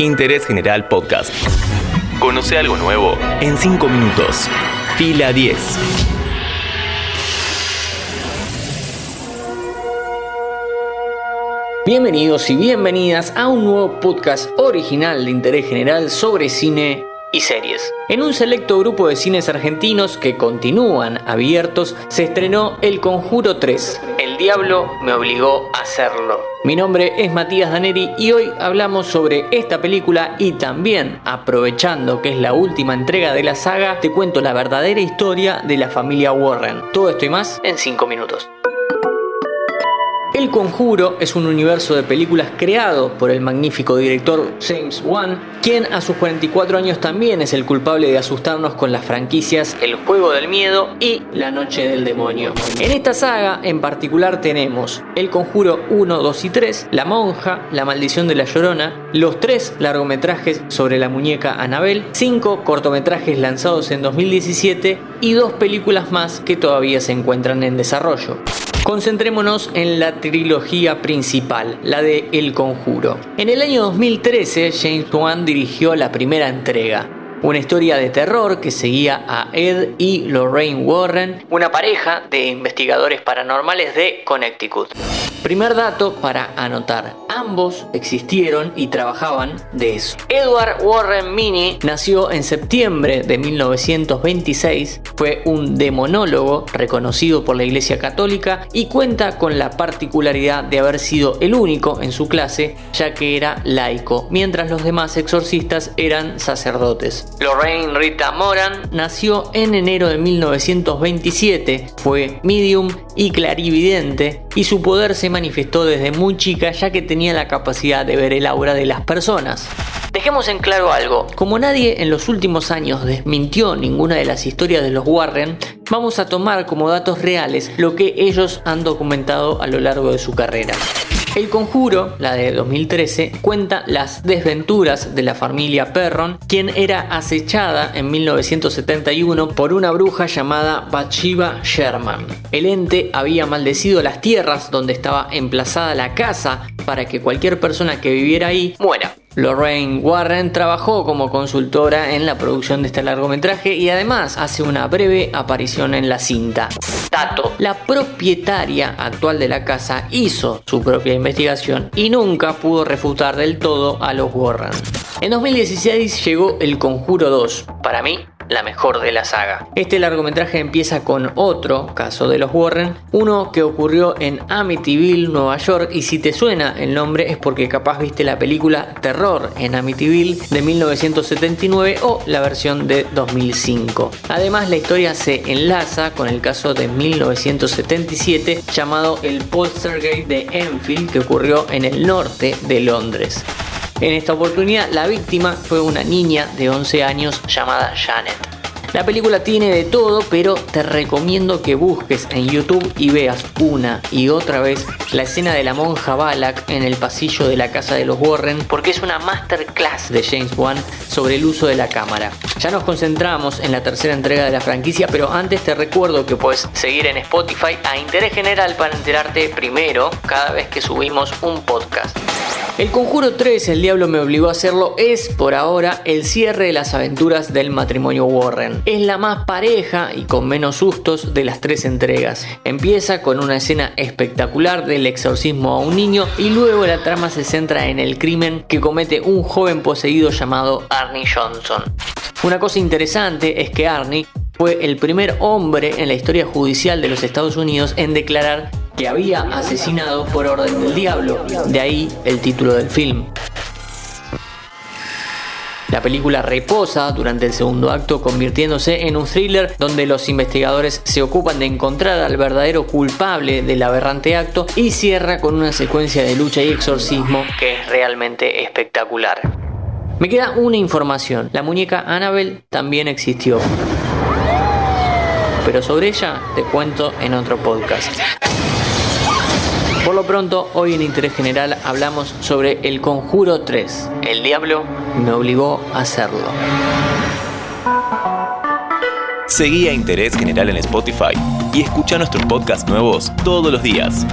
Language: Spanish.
Interés General Podcast. Conoce algo nuevo en 5 minutos. Fila 10. Bienvenidos y bienvenidas a un nuevo podcast original de interés general sobre cine y series. En un selecto grupo de cines argentinos que continúan abiertos, se estrenó El Conjuro 3. El diablo me obligó a hacerlo. Mi nombre es Matías Daneri y hoy hablamos sobre esta película y también, aprovechando que es la última entrega de la saga, te cuento la verdadera historia de la familia Warren. Todo esto y más en 5 minutos. El Conjuro es un universo de películas creado por el magnífico director James Wan, quien a sus 44 años también es el culpable de asustarnos con las franquicias El Juego del Miedo y La Noche del Demonio. En esta saga en particular tenemos El Conjuro 1, 2 y 3, La Monja, La Maldición de la Llorona, los tres largometrajes sobre la muñeca Anabel, cinco cortometrajes lanzados en 2017 y dos películas más que todavía se encuentran en desarrollo. Concentrémonos en la trilogía principal, la de El Conjuro. En el año 2013, James Wan dirigió la primera entrega, una historia de terror que seguía a Ed y Lorraine Warren, una pareja de investigadores paranormales de Connecticut. Primer dato para anotar. Ambos existieron y trabajaban de eso. Edward Warren Mini nació en septiembre de 1926, fue un demonólogo reconocido por la Iglesia Católica y cuenta con la particularidad de haber sido el único en su clase, ya que era laico, mientras los demás exorcistas eran sacerdotes. Lorraine Rita Moran nació en enero de 1927, fue medium y clarividente y su poder se manifestó desde muy chica ya que tenía la capacidad de ver el aura de las personas. Dejemos en claro algo, como nadie en los últimos años desmintió ninguna de las historias de los Warren, vamos a tomar como datos reales lo que ellos han documentado a lo largo de su carrera. El Conjuro, la de 2013, cuenta las desventuras de la familia Perron, quien era acechada en 1971 por una bruja llamada Bathsheba Sherman. El ente había maldecido las tierras donde estaba emplazada la casa para que cualquier persona que viviera ahí muera. Lorraine Warren trabajó como consultora en la producción de este largometraje y además hace una breve aparición en la cinta. Dato, la propietaria actual de la casa hizo su propia investigación y nunca pudo refutar del todo a los Warren. En 2016 llegó El Conjuro 2, para mí la mejor de la saga. Este largometraje empieza con otro caso de los Warren, uno que ocurrió en Amityville, Nueva York, y si te suena el nombre es porque capaz viste la película Terror en Amityville de 1979 o la versión de 2005. Además, la historia se enlaza con el caso de 1977 llamado el Poltergeist de Enfield que ocurrió en el norte de Londres. En esta oportunidad la víctima fue una niña de 11 años llamada Janet. La película tiene de todo, pero te recomiendo que busques en YouTube y veas una y otra vez la escena de la monja Balak en el pasillo de la casa de los Warren, porque es una masterclass de James Wan sobre el uso de la cámara. Ya nos concentramos en la tercera entrega de la franquicia, pero antes te recuerdo que puedes seguir en Spotify a Interés General para enterarte primero cada vez que subimos un podcast. El Conjuro 3, El Diablo me obligó a hacerlo, es por ahora el cierre de las aventuras del matrimonio Warren. Es la más pareja y con menos sustos de las tres entregas. Empieza con una escena espectacular del exorcismo a un niño y luego la trama se centra en el crimen que comete un joven poseído llamado Arnie Johnson. Una cosa interesante es que Arnie fue el primer hombre en la historia judicial de los Estados Unidos en declarar que había asesinado por orden del diablo, de ahí el título del film. La película reposa durante el segundo acto convirtiéndose en un thriller donde los investigadores se ocupan de encontrar al verdadero culpable del aberrante acto y cierra con una secuencia de lucha y exorcismo que es realmente espectacular. Me queda una información, la muñeca Annabelle también existió. Pero sobre ella te cuento en otro podcast. Por lo pronto, hoy en Interés General hablamos sobre El Conjuro 3. El diablo me obligó a hacerlo. Seguí a Interés General en Spotify y escucha nuestros podcasts nuevos todos los días.